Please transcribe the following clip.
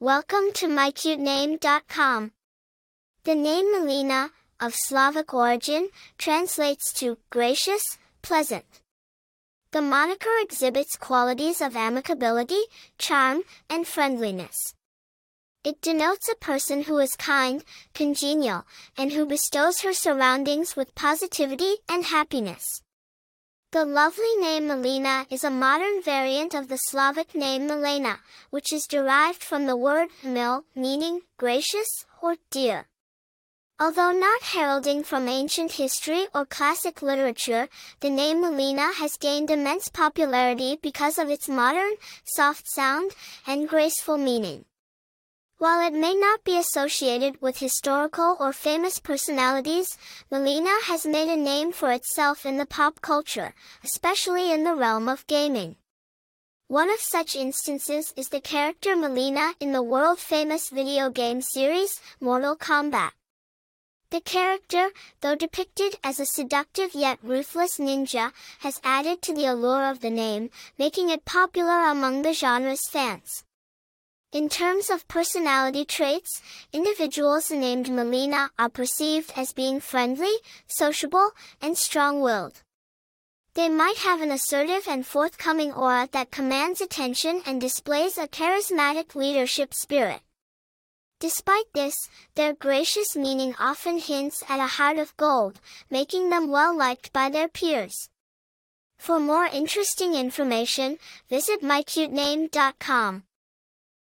Welcome to mycutename.com. The name Mileena, of Slavic origin, translates to gracious, pleasant. The moniker exhibits qualities of amicability, charm, and friendliness. It denotes a person who is kind, congenial, and who bestows her surroundings with positivity and happiness. The lovely name Mileena is a modern variant of the Slavic name Milena, which is derived from the word mil, meaning gracious or dear. Although not heralding from ancient history or classic literature, the name Mileena has gained immense popularity because of its modern, soft sound, and graceful meaning. While it may not be associated with historical or famous personalities, Mileena has made a name for itself in the pop culture, especially in the realm of gaming. One of such instances is the character Mileena in the world-famous video game series, Mortal Kombat. The character, though depicted as a seductive yet ruthless ninja, has added to the allure of the name, making it popular among the genre's fans. In terms of personality traits, individuals named Mileena are perceived as being friendly, sociable, and strong-willed. They might have an assertive and forthcoming aura that commands attention and displays a charismatic leadership spirit. Despite this, their gracious meaning often hints at a heart of gold, making them well liked by their peers. For more interesting information, visit mycutename.com.